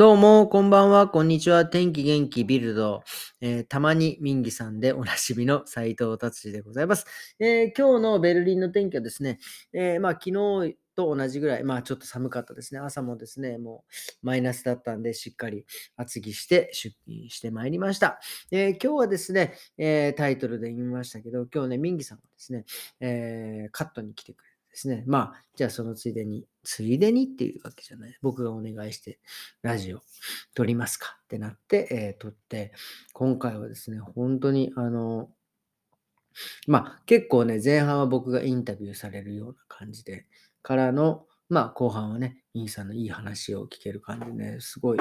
どうも、こんばんは、こんにちは。天気元気ビルド。えーたまにミンギさんでおなじみの斉藤達治でございます。えー今日のベルリンの天気はですね、えーまあ昨日と同じぐらい、まあちょっと寒かったですね。朝もですね、もうマイナスだったんで、しっかり厚着して出勤してまいりました。え今日はですね、えタイトルで言いましたけど、今日ね、ミンギさんはですね、えカットに来てくれてですね、まあ、じゃあそのついでに、ついでにっていうわけじゃない。僕がお願いして、ラジオ撮りますか。ってなって、えー撮って、今回はですね、本当にあの、まあ結構ね、前半は僕がインタビューされるような感じで、からの、まあ後半はね、インさんのいい話を聞ける感じでね、すごい、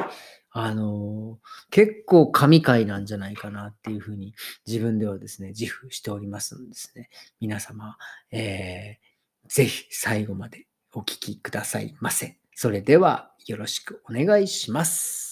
あのー結構神回なんじゃないかなっていうふうに自分ではですね、自負しておりますのでですね、皆様、えーぜひ最後までお聞きくださいませ。それではよろしくお願いします。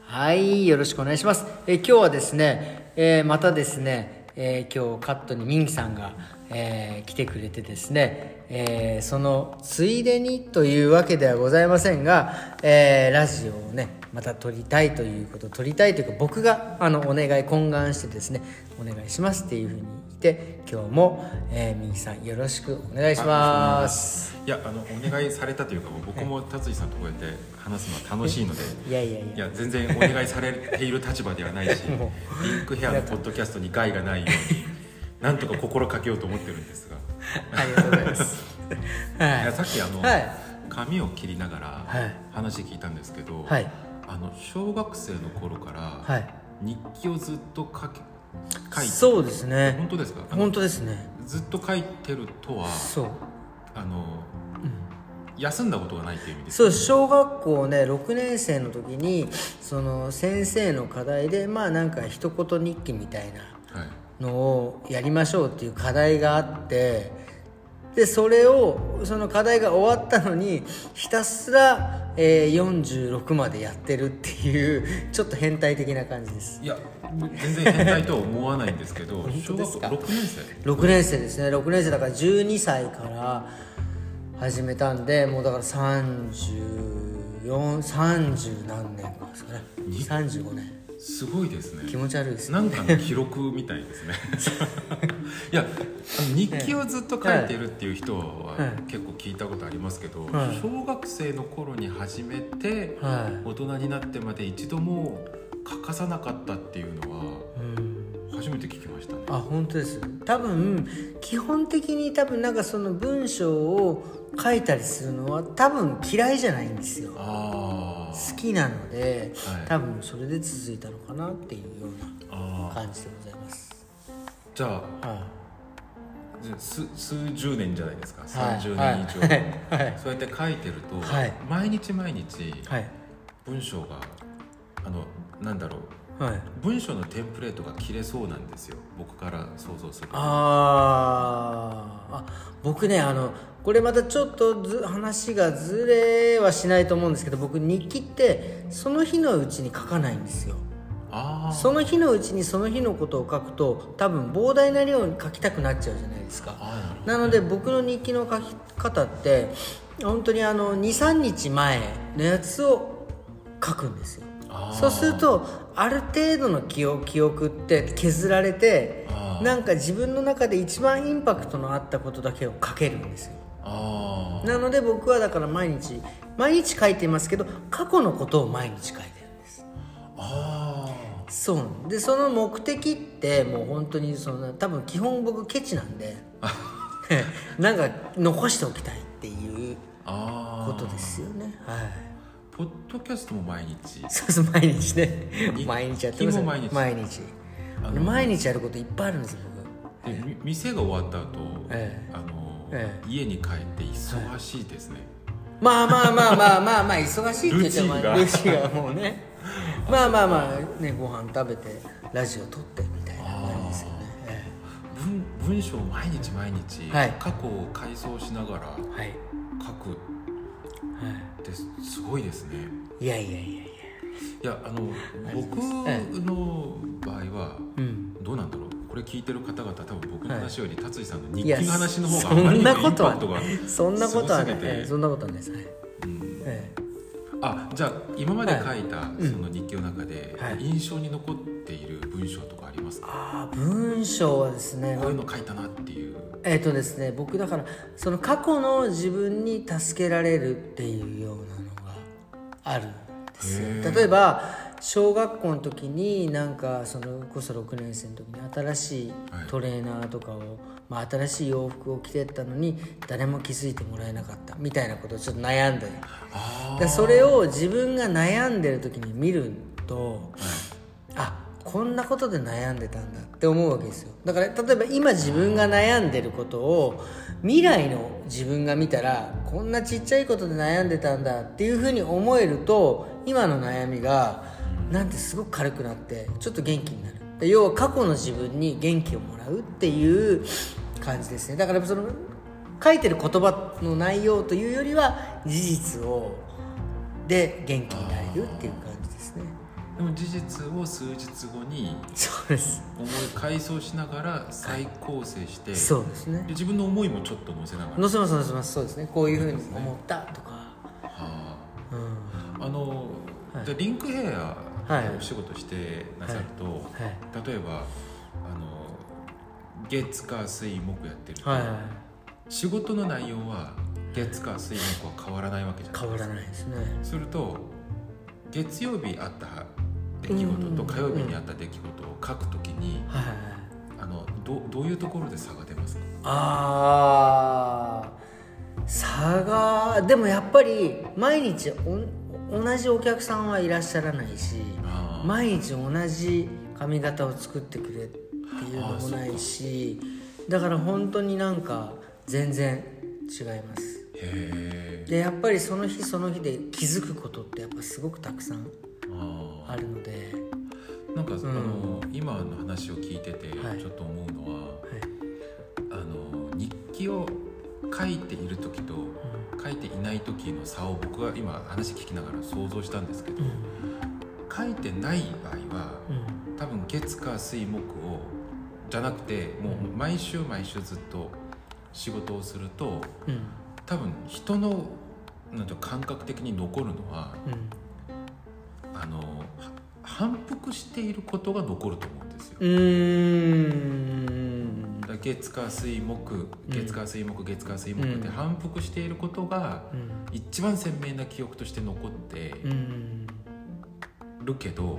はい、よろしくお願いします。え今日はですね、えーまたですね、えー今日カットにミンギさんが、えー来てくれてですね、えーそのついでにというわけではございませんが、えーラジオをね、また撮りたいということ、撮りたいというか僕があのお願い、懇願してですね、お願いしますっていうふうにて、今日も、えーミンギさんよろしくお願いします。いやあのお願いされたというか僕も達井さんとこうやって話すのは楽しいので いやいやいや。いや全然お願いされている立場ではないし もリンクヘアのポッドキャストに害がないようになんとか心かけようと思ってるんですがありがとうございます。はいいやさっきあの、はい髪を切りながらはい話聞いたんですけど、はい。あの小学生の頃からはい。日記をずっと書き書いてそうですね。本当ですか？本当ですね。ずっと書いてるとはそう。あの、休んだことがないっていう意味ですそう小学校ね6年生の時にその先生の課題でまあなんか一言日記みたいなはいのをやりましょうっていう課題があってでそれをその課題が終わったのにひたすら、えー46までやってるっていう ちょっと変態的な感じです。いや全然変態とは思わないんですけど 本当ですか？小学校6年生。6年生ですね。6年生だから12歳から始めたんでもうだから3430何年かですかね。35年すごいですね。気持ち悪いですね。なんかの記録みたいですね。いや日記をずっと書いてるっていう人ははい結構聞いたことありますけど、はい。小学生の頃に始めてはい。大人になってまで一度も欠かさなかったっていうのはうん。初めて聞きましたね。あ本当です。多分基本的に多分なんかその文章を書いたりするのは多分嫌いじゃないんですよ。あ好きなので、はい。多分それで続いたのかなっていうような感じでございます。じゃあは数数十年じゃないですか。い。30はい年以上、はい。はい。そうやって書いてると、はい。毎日毎日はい。文章があのなんだろうはい。文章のテンプレートが切れそうなんですよ。僕から想像すると。あー。あ僕ねあのこれまたちょっとず話がずれはしないと思うんですけど僕日記ってその日のうちに書かないんですよ。ああその日のうちにその日のことを書くと多分膨大な量に書きたくなっちゃうじゃないですか。なので僕の日記の書き方って本当にあの23日前のやつを書くんですよ。そうするとある程度の記憶記憶って削られてなんか自分の中で一番インパクトのあったことだけを書けるんですよ。なので僕はだから毎日毎日書いていますけど過去のことを毎日書いてるんです。あそう。でその目的ってもう本当にその多分基本僕ケチなんで なんか残しておきたいっていうことですよね。はいポッドキャストも毎日。そうそう毎日ね。日毎日やってます毎日。毎日。あの毎日やることいっぱいあるんですよ僕。でみ店が終わった後、ええ。あのえ家に帰って忙しいですね、まあまあまあまあまあまあ忙しいって言ってもルチが。もうね。まあまあまあねご飯食べてラジオ撮ってみたいな感じですよね。え文文章を毎日毎日、はい。過去を回想しながら書く。はってすごいですね。いいやいやいやいや。いやあの僕えの場合はうん。どうなんだろう？これ聞いてる方々多分僕の話より達治さんの日記の話の方がそあまりにもインそんなことはパクトが、そんなことはねすごすぎて。ええそんなことはないです、はい。うん。えあじゃあ今まで書いたうん。その日記の中ではい。印象に残っている文章とかありますか、ああ文章はですねこういうの書いたなっていうえっ、とですね僕だからその過去の自分に助けられるっていうようなのがあるんですよ。例えば小学校の時になんかそのこそ6年生の時に新しいトレーナーとかを、まあ、新しい洋服を着てったのに誰も気づいてもらえなかったみたいなことをちょっと悩んであでそれを自分が悩んでる時に見るとあこんなことで悩んでたんだって思うわけですよ。だから例えば今自分が悩んでることを未来の自分が見たらこんなちっちゃいことで悩んでたんだっていうふうに思えると今の悩みがなんてすごく軽くなってちょっと元気になる。で要は過去の自分に元気をもらうっていう感じですね。だからその書いてる言葉の内容というよりは事実をで元気になれるっていう感じですねでも事実を数日後にそうです。思い回想しながら再構成して、そうですね。で自分の思いもちょっと載せながら。載せます載せますそうですね。こういうふうに思ったとか、はうん。ああの、はい。リンクヘアはいでお仕事してなさると、はい。例えばあの月火水木やってると、はいはい。仕事の内容は月火水木は変わらないわけじゃない変わらないですね。すると月曜日あった出来事と火曜日にあった出来事を書くときに、あのどどういうところで差が出ますか？あー差がでもやっぱり毎日お同じお客さんはいらっしゃらないし毎日同じ髪型を作ってくれっていうのもないしだから本当になんか全然違います。でやっぱりその日その日で気づくことってやっぱすごくたくさんああるので、ーなんか、あの今の話を聞いててはい。ちょっと思うのは、はい。あの日記を書いている時と書いていない時の差を僕は今話聞きながら想像したんですけど、うん。書いてない場合はうん。多分月火水木をじゃなくてもう毎週毎週ずっと仕事をするとうん。多分人のなんて感覚的に残るのはうん。あのは反復していることが残ると思うんですよ。うーん。だ月火水木月火水木月火水木ってうん。反復していることがうん。一番鮮明な記憶として残ってうん。るけど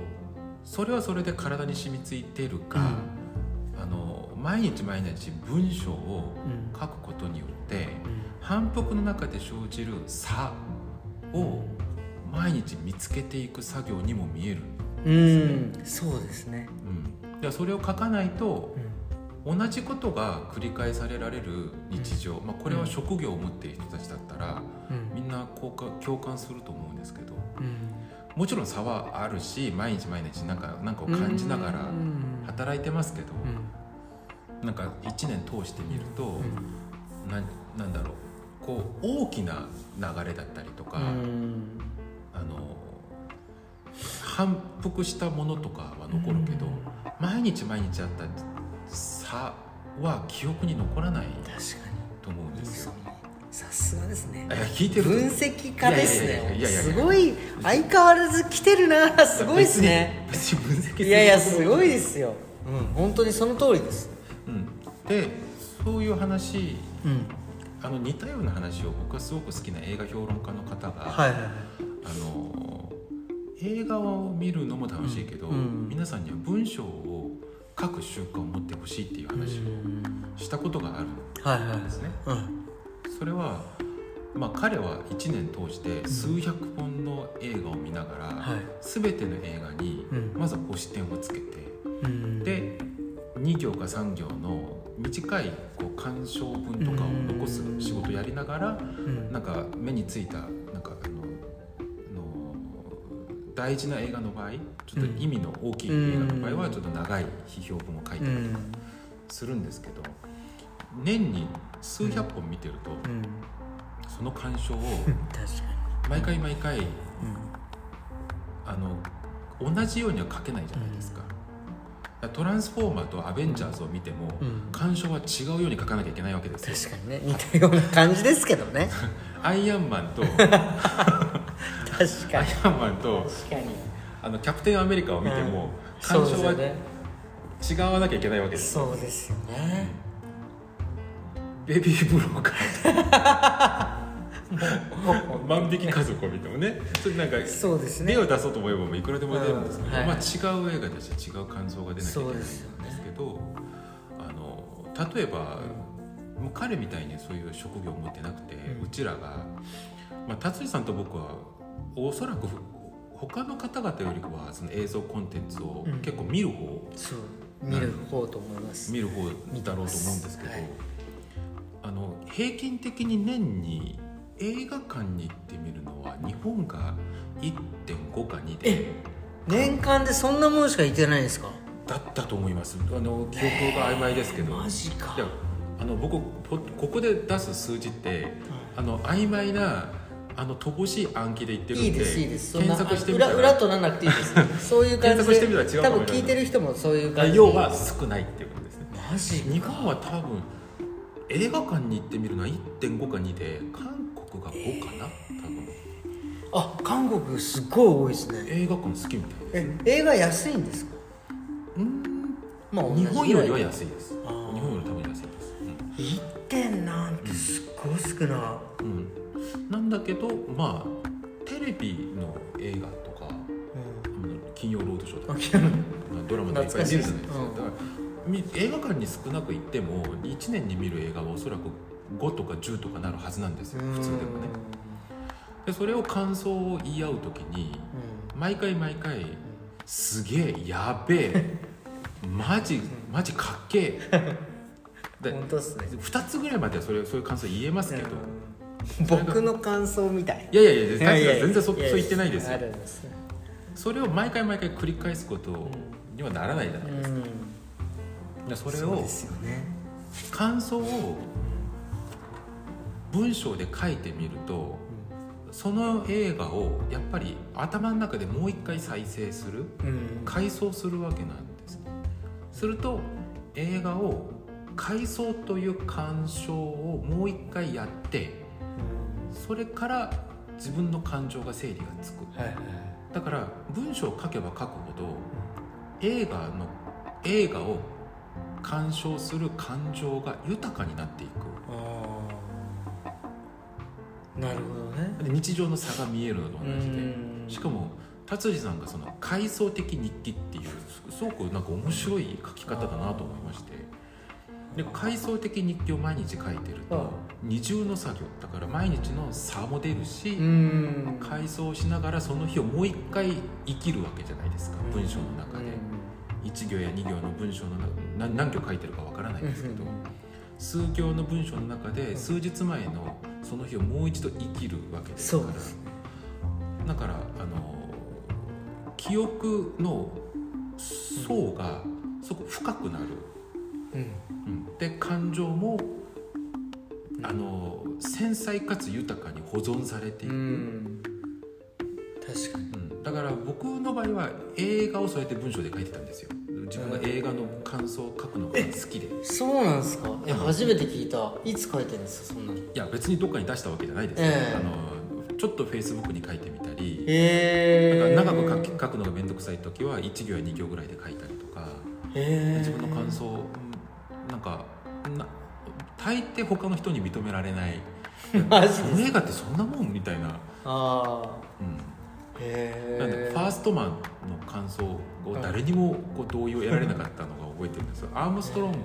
それはそれで体に染みついてるか、あの毎日毎日文章をうん。書くことによってうん。反復の中で生じる差を毎日見つけていく作業にも見える、うん。そうですね。うん、でそれを書かないとうん同じことが繰り返されられる日常、まあ、これは職業を持っている人たちだったらうん。みんな共感共感すると思うんですけどうん。もちろん差はあるし毎日毎日なんかなんかを感じながらうん。働いてますけどうん。なんか1年通してみるとうん。ななんだろう。こう大きな流れだったりとか、うん反復したものとかは残るけど、毎日毎日あった差は記憶に残らないと思うんにですよ。さすがですね。聞いてる分析家ですね。すごい相変わらず来てるな。すごいですね。い。やいやすごいですよ。うん。本当にその通りです。うん、でそういう話うん。あの似たような話を僕はすごく好きな映画評論家の方が、はいはいはい。あの映画を見るのも楽しいけど、うん。うん皆さんには文章を書く習慣を持ってほしいっていう話うん。をしたことがあるんですね。うん。それはまあ彼は1年通して数百本の映画を見ながら、はい。全ての映画にうん。まず星点をつけて、うん。で2行か3行の短いこう鑑賞文とかを残す仕事をやりながらうん。なんか目についたなんか大事な映画の場合ちょっと意味の大きい映画の場合はちょっと長い批評文を書いたりとかするんですけど年に数百本見てるとうん。その鑑賞を 毎回毎回にあの同じようには書けないじゃないですか。トランスフォーマーとアベンジャーズを見ても、うん。鑑賞は違うように書かなきゃいけないわけですよ。確かにね。似たような感じですけどね。アイアンマンと 確かに。アンマンと確かに。あのキャプテンアメリカを見ても、そう鑑賞はですよね。違わなきゃいけないわけですよ。そうですよね。ベビーブローカー。万引き家族を見てもね。それなんかそうですね。例を出そうと思えばもういくらでも出るんですけど、うんはい。まあ、違う映画でしたら違う感想が出なきゃいけないんでそうですよね。すけど、あの例えば、もう彼みたいにそういう職業を持ってなくて、ううんちらが、まあ、達治さんと僕はおそらく他の方々よりはその映像コンテンツをうん。結構見る方、そう。見る方と思います。見る方だろうと思うんですけど、はいあの平均的に年に映画館に行ってみるのは日本が1.5か2で年間でそんなもんしか行ってないんですか？だったと思います。あの記憶が曖昧ですけど、マジか。あの僕ポここで出す数字ってあの曖昧なあの乏しい暗記で言ってるんでいいですいいです。そんな検索してみたら裏裏となんなくていいです。そういう感じで。検索してみたら違うか多分聞いてる人もそういう感じで。要は少ないっていうことですね。マジ日本は多分映画館に行ってみるのは1.5か2で韓国が5かな、多分。あ韓国すっごい多いですね。映画館好きみたいです。え映画安いんですか？うん。まあ日本よりは安いです。日あー。本より多分安いです、1点なんてすっごい少な。うんうんなんだけどまあテレビの映画とか、うん。うん金曜ロードショーとか。ドラマでいっぱい見るじゃないですか懐かしい。ですだからみ映画館に少なく行っても1年に見る映画はおそらく5とか10とかなるはずなんですよ。普通でもね。でそれを感想を言い合う時に毎回毎回「すげえやべえ マジマジかっけえ」で本当っすね。2つぐらいまではそれそういう感想言えますけど、僕の感想みたい。いやいやいやいやいや。全然そう言ってないですよ。それを毎回毎回繰り返すことにはならないじゃないですか、うん。でそれをね。感想を文章で書いてみるとその映画をやっぱり頭の中でもう一回再生するうん。回想するわけなんです。ねすると映画を回想という鑑賞をもう一回やってそれから自分の感情が整理がつく。はいはいだから文章を書けば書くほど映画の映画を鑑賞する感情が豊かになっていく。なるほどね。で日常の差が見えるのと同じで。うん。しかも達治さんがその回想的日記っていうすすごくなんか面白い書き方だなと思いましてで回想的日記を毎日書いてるあと二重の作業。だから毎日の差も出るし、うん。回想しながらその日をもう一回生きるわけじゃないですか文章の中で。1行や2行の文章の中何何行書いてるかわからないんですけど数行の文章の中で数日前のその日をもう一度生きるわけですからだからあの記憶の層がすごく深くなる、で感情もあの繊細かつ豊かに保存されていく、うん。確かに。うん。だから僕の場合は映画をそうやって文章で書いてたんですよ。自分が映画の感想を書くのが好きで。いそうなんですか？いや初めて聞いた。いつ書いてるんですかそんなの？や別にどっかに出したわけじゃないですよ、ええ。あのちょっとフェイスブックに書いてみたり、へえ。なんか長く書くのが面倒くさい時は1行や2行ぐらいで書いたりとか。へえ。自分の感想うんなんかな大抵他の人に認められない。マジこの映画ってそんなもん？みたいな、ああうん、へえなんでファーストマンの感想を誰にもこう同意を得られなかったのが覚えてるんですよ。アームストロング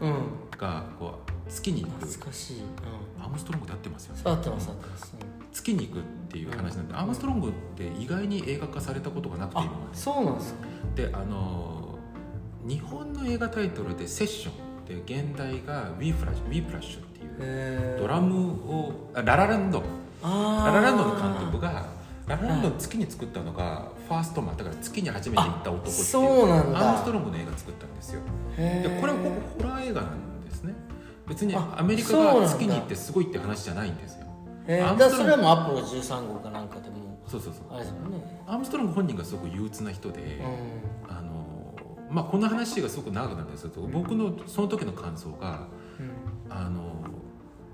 うん。がこう月に行く。懐かしい。うん。アームストロングで合ってますよね。合ってます合ってます。月に行くっていう話なんでアームストロングって意外に映画化されたことがなくて今まあそうなんですか。でであのー日本の映画タイトルで「セッション」で原題が「Whiplash」「Whiplash」っていうドラムをあラ・ラ・ランド。あララランドの監督がララランドを月に作ったのがファーストマン。だから月に初めて行った男っていうそうなんだ。アームストロングの映画作ったんですよ。へでこれはほぼホラー映画なんですね。別にあアメリカが月に行ってすごいって話じゃないんですよ。だ。からストロングそれはもうアポロ13号かなんかでも。そうそうそう。あれですもんね。アームストロング本人がすごく憂鬱な人で、うあのまあこの話がすごく長くなるんですけど、僕のその時の感想がうん。あの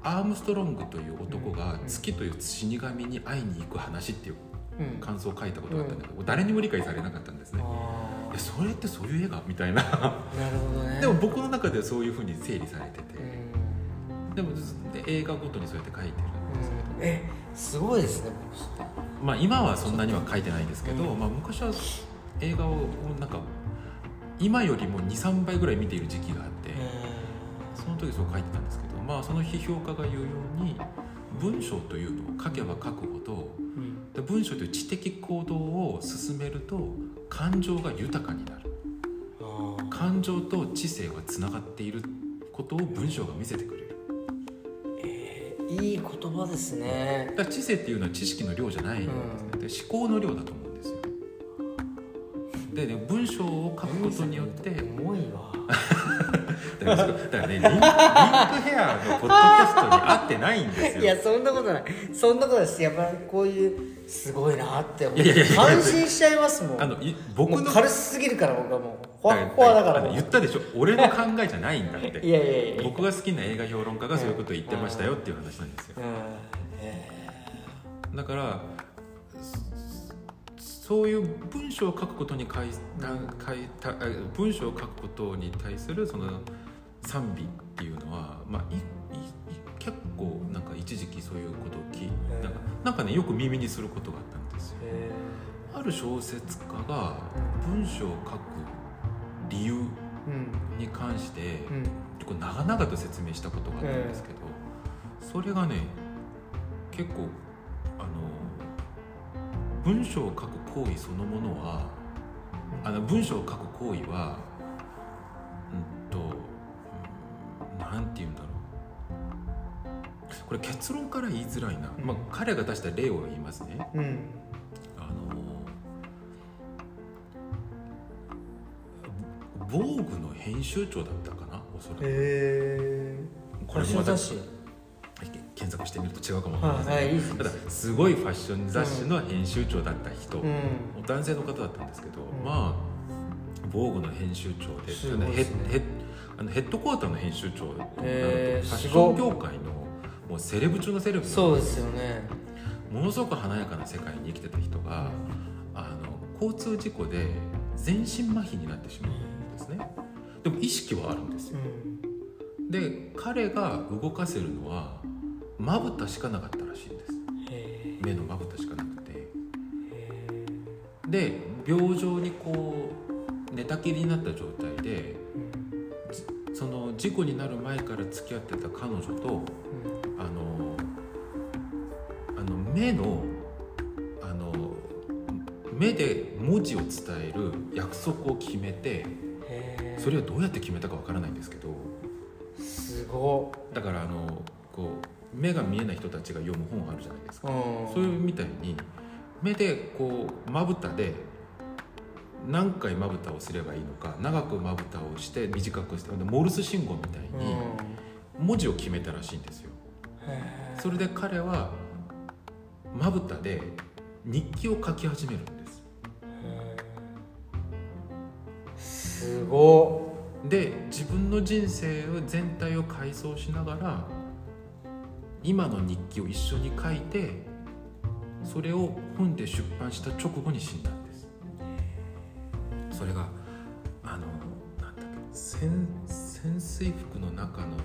アームストロングという男が月という死神に会いに行く話っていううん。感想を書いたことがあったんだけど、誰にも理解されなかったんですね。あえそれってそういう映画みたいな。ーなるほどね。でも僕の中ではそういうふうに整理されてて。うん。でもで映画ごとにそうやって書いてるんですけど、えすごいですねまあ今はそんなには書いてないんですけど、うん。まあ、昔は映画をなんか今よりも23倍ぐらい見ている時期があって、その時そう書いてたんですけどまあその批評家が言うように文章というのを書けば書くほどうん。で文章という知的行動を進めると感情が豊かになる。感情と知性がつながっていることを文章が見せてくれる。えーいい言葉ですね。だ知性っていうのは知識の量じゃないんですね、で思考の量だと思う。んでね文章を書くことによって重い。わだからねリンリンクヘアのポッドキャストに合ってないんですよ。いやそんなことない。そんなことですやっぱりこういうすごいなって思う。いやいやいや感心しちゃいますもん。あのい僕の軽すぎるから僕はもうほわっほわだから言ったでしょ。俺の考えじゃないんだって。いやいやいや僕が好きな映画評論家がそういうことを言ってましたよっていう話なんですよ。だからそそういう文章を書くことにかいなかいたあ文章を書くことに対するその賛美っていうのは、まあ、いいい結構なんか一時期そういうことを聞いうんなんかなんかねよく耳にすることがあったんですよ。ある小説家が文章を書く理由に関してうん。結構長々と説明したことがあったんですけど、それがね結構あの文章を書く行為そのものはあの文章を書く行為はうんとうんなんて言うんだろう。これ結論から言いづらいな、まあ、彼が出した例を言いますね。うん。あの防具の編集長だったかなおそらく、えー、これ雑誌検索してみると違うかもわかんはないいはいいいですただすごいファッション雑誌の編集長だった人、うん。男性の方だったんですけど、ん。まあ防具の編集長でヘッあのヘッドクォーターの編集長になると、へーファッション業界のもうセレブ中のセレブそうですよね。ものすごく華やかな世界に生きてた人が、あの交通事故で全身麻痺になってしまうんですね。でも意識はあるんですうよん。で彼が動かせるのはまぶたしかなかったらしいんです。へ目のまぶたしかなくて。えで病状にこう寝たきりになった状態でその事故になる前から付き合ってた彼女とあのあの目のあの目で文字を伝える約束を決めてそれをどうやって決めたかわからないんですけど。すごだからあの目が見えない人たちが読む本あるじゃないですか。そういうみたいに目でこうまぶたで何回まぶたをすればいいのか長くまぶたをして短くしてでモールス信号みたいに文字を決めたらしいんですよ。へそれで彼はまぶたで日記を書き始めるんです。えすごで自分の人生を全体を回想しながら今の日記を一緒に書いてそれを本で出版した直後に死んだんです。それがあのなんだっけ潜潜水服の中の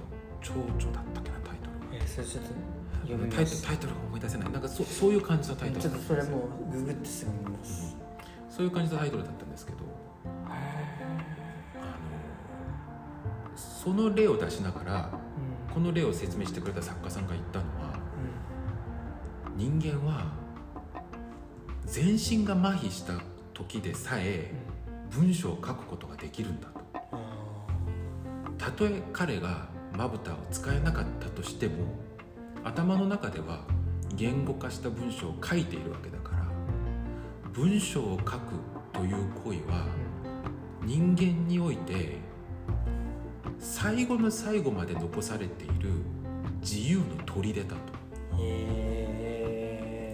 蝶々だったっけなタイトルが。えそれちょっと読みタイトタイトルが思い出せない。なんかそそういう感じのタイトルちょっとそれもうググってすぐ見ます。そういう感じのタイトルだったんですけど。あのその例を出しながらこの例を説明してくれた作家さんが言ったのは人間は全身が麻痺した時でさえ文章を書くことができるんだと。たとえ彼がまぶたを使えなかったとしても頭の中では言語化した文章を書いているわけだから文章を書くという行為は人間において最後の最後まで残されている自由の砦だと。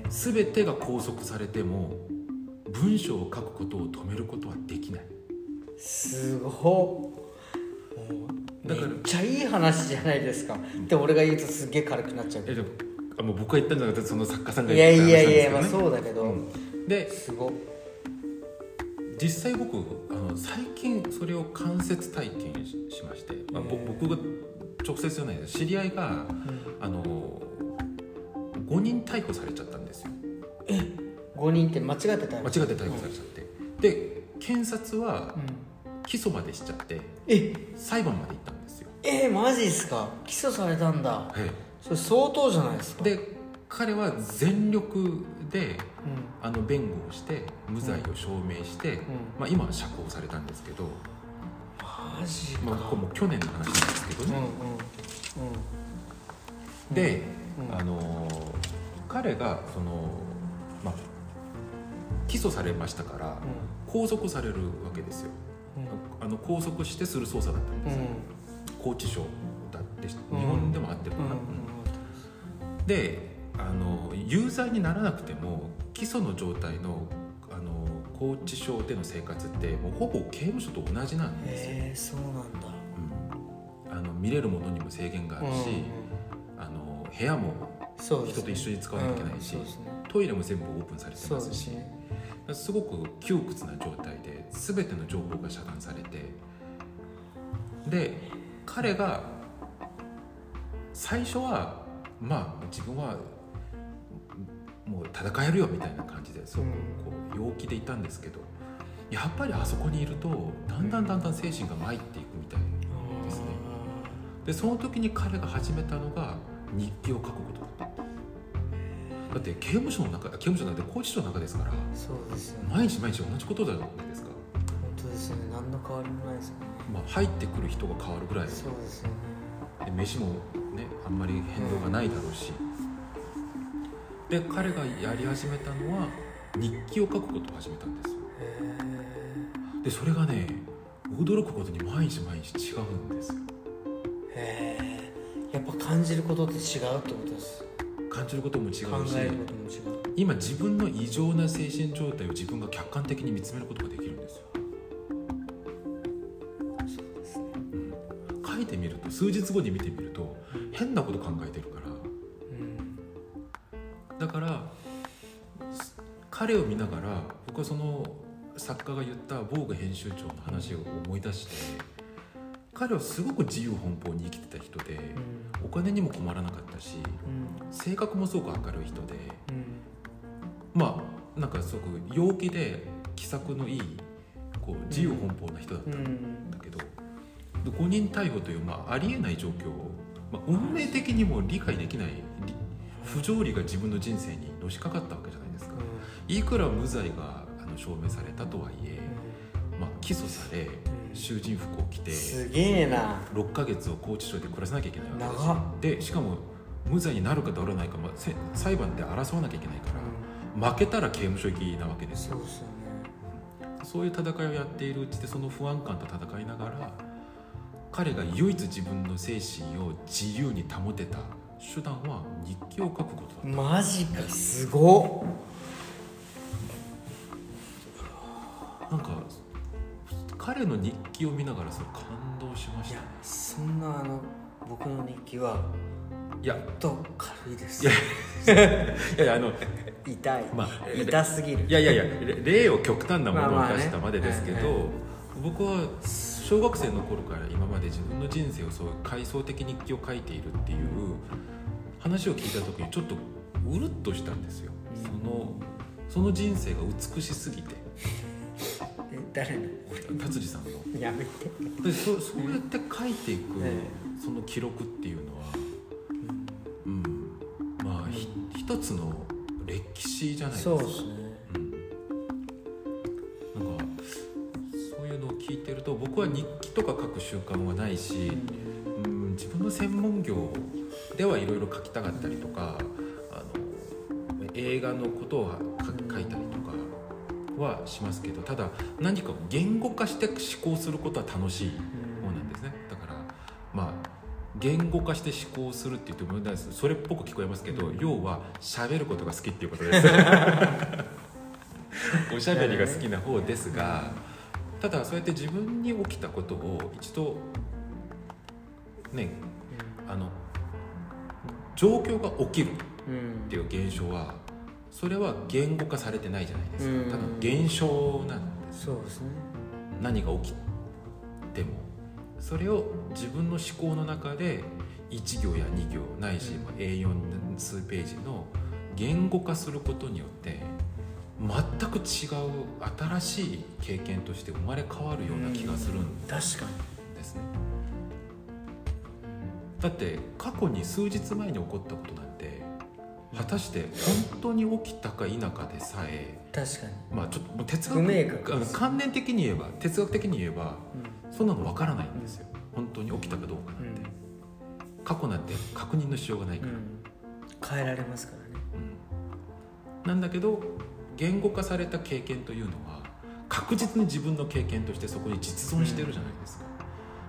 全てが拘束されても文章を書くことを止めることはできない。すごっ。だからめっちゃいい話じゃないですか、で俺が言うとすっげえ軽くなっちゃう。けえでもあもう僕が言ったんじゃなくてその作家さんがどいや言ったいやいや、まあ、話なんですけどねそうだけど、うん。ですごっ。実際僕あの最近それを間接体験ししまして、まあ、僕が直接じゃないです。知り合いがあの5人逮捕されちゃったんですよ。5人って間違ってた間違って逮捕されちゃって。で検察はうん。起訴までしちゃってえ？裁判まで行ったんですよ、えー、マジっすか？起訴されたんだ。はい。それ相当じゃないですか？で彼は全力でうん。あの弁護をして無罪を証明して、ん。まあ、今は釈放されたんですけど、マジか、まあ、これもう去年の話なんですけどね、うんで、うん。あの彼がその、まあ、起訴されましたから拘束されるわけですよ。うん。あの拘束してする捜査だったんですよ、拘置所だって日本でもあってるかな、であの有罪にならなくても起訴の状態のあの拘置所での生活ってもうほぼ刑務所と同じなんですよ、そうなんだ。うん。あの見れるものにも制限があるし、あの部屋も人と一緒に使わなきゃいけないし、うんそうですね。トイレも全部オープンされてますすね。すごく窮屈な状態で全ての情報が遮断されてで彼が最初はまあ自分はもう戦えるよみたいな感じですごくこう陽気でいたんですけどやっぱりあそこにいるとだんだんだんだん精神が参っていくみたいですね。でその時に彼が始めたのが日記を書くことだった。だって刑務所の中刑務所なんて拘置所の中ですからそうですよね。毎日毎日同じことじゃないですか、本当ですよね。何の変わりもないですよね。まあ、入ってくる人が変わるぐらいでそうですよね。飯もねあんまり変動がないだろうし、で彼がやり始めたのは日記を書くことを始めたんですでそれがね驚くことに毎日毎日違うんですへえやっぱ感じることって違うってことです。感じることも違うし考えることも違う。今自分の異常な精神状態を自分が客観的に見つめることができるんですよ。そうですね。うん。書いてみると数日後に見てみると変なこと考えてるから彼を見ながら僕はその作家が言った防具編集長の話を思い出して彼はすごく自由奔放に生きてた人でお金にも困らなかったしうん。性格もすごく明るい人でうん。まあなんかすごく陽気で気さくのいいこう自由奔放な人だったうんんだけど、で5人逮捕という、まあ、ありえない状況を、まあ、運命的にも理解できないり不条理が自分の人生にのしかかったわけじゃない。いくら無罪があの証明されたとはいえ、まあ、起訴され囚人服を着てすげえな。6ヶ月を拘置所で暮らさなきゃいけないわけですでしかも無罪になるかならないか、まあ、せ裁判で争わなきゃいけないから負けたら刑務所行きなわけですよ。そうですよね。そういう戦いをやっているうちでその不安感と戦いながら彼が唯一自分の精神を自由に保てた手段は日記を書くことだった。マジかすごっ彼の日記を見ながらそれ感動しましたね。そんなあの僕の日記はいや。と軽いです。いや。いやあの痛い、まあ痛すぎる。いやいやいやれ例を極端なものを出したまでですけど、はいはい僕は小学生の頃から今まで自分の人生をそう階層的日記を書いているっていう話を聞いた時にちょっとうるっとしたんですよ、うんそのその人生が美しすぎて。え誰の？達治さんの。やめて、でそそうやって書いていく、えその記録っていうのは、うん、まあひ一つの歴史じゃないですか。そうですね。うん、なんかそういうのを聞いてると僕は日記とか書く習慣はないし、うん、自分の専門業ではいろいろ書きたかったりとかあの映画のことを書書いたはしますけどただ何かを言語化して思考することは楽しい方なんですね。だからまあ言語化して思考するって言ってもそれっぽく聞こえますけど要は喋ることが好きっていうことです。おしゃべりが好きな方ですがただそうやって自分に起きたことを一度ねあの状況が起きるうんっていう現象はそれは言語化されてないじゃないですうん。か多分現象なんです。そうですね。何が起きてもそれを自分の思考の中で1行や2行ないしうんまあ A4 数ページの言語化することによって全く違う新しい経験として生まれ変わるような気がするん確かですね。だって過去に数日前に起こったことなんて果たして本当に起きたか否かでさえに確かに。まあちょっともう哲学観念的に言えば哲学的に言えばうそんなの分からないんですよ。本当に起きたかどうかなんん。て、過去なんて確認のしようがないから、うん。変えられますからね。うん。なんだけど言語化された経験というのは確実に自分の経験としてそこに実存してるじゃないですか、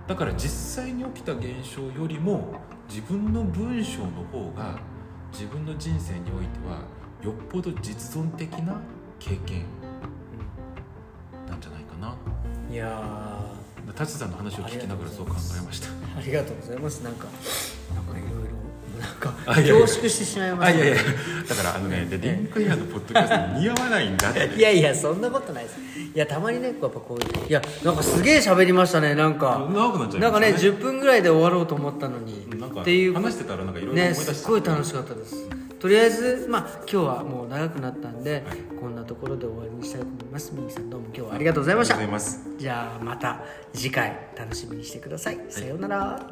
だから実際に起きた現象よりも自分の文章の方が自分の人生においてはよっぽど実存的な経験なんじゃないかな。いや舘さんの話を聞きながらそう考えました。ーありがとうございます。なんかか恐縮してしまいました。あいやいや。だからあのねでリンクイヤーのポッドキャストに似合わないんだって。いやいやそんなことないです。いやたまにねやっぱこういういやなんかすげえ喋りましたねなんか。長くなっちゃいなんかねました10分ぐらいで終わろうと思ったのに。っていう。話してたらなんかいろいろね思い出して。すっごい楽しかったです。とりあえずまあ今日はもう長くなったんで、こんなところで終わりにしたいと思います。ミニさんどうも今日はありがとうございました。ありがとうございます。じゃあまた次回楽しみにしてください、さようなら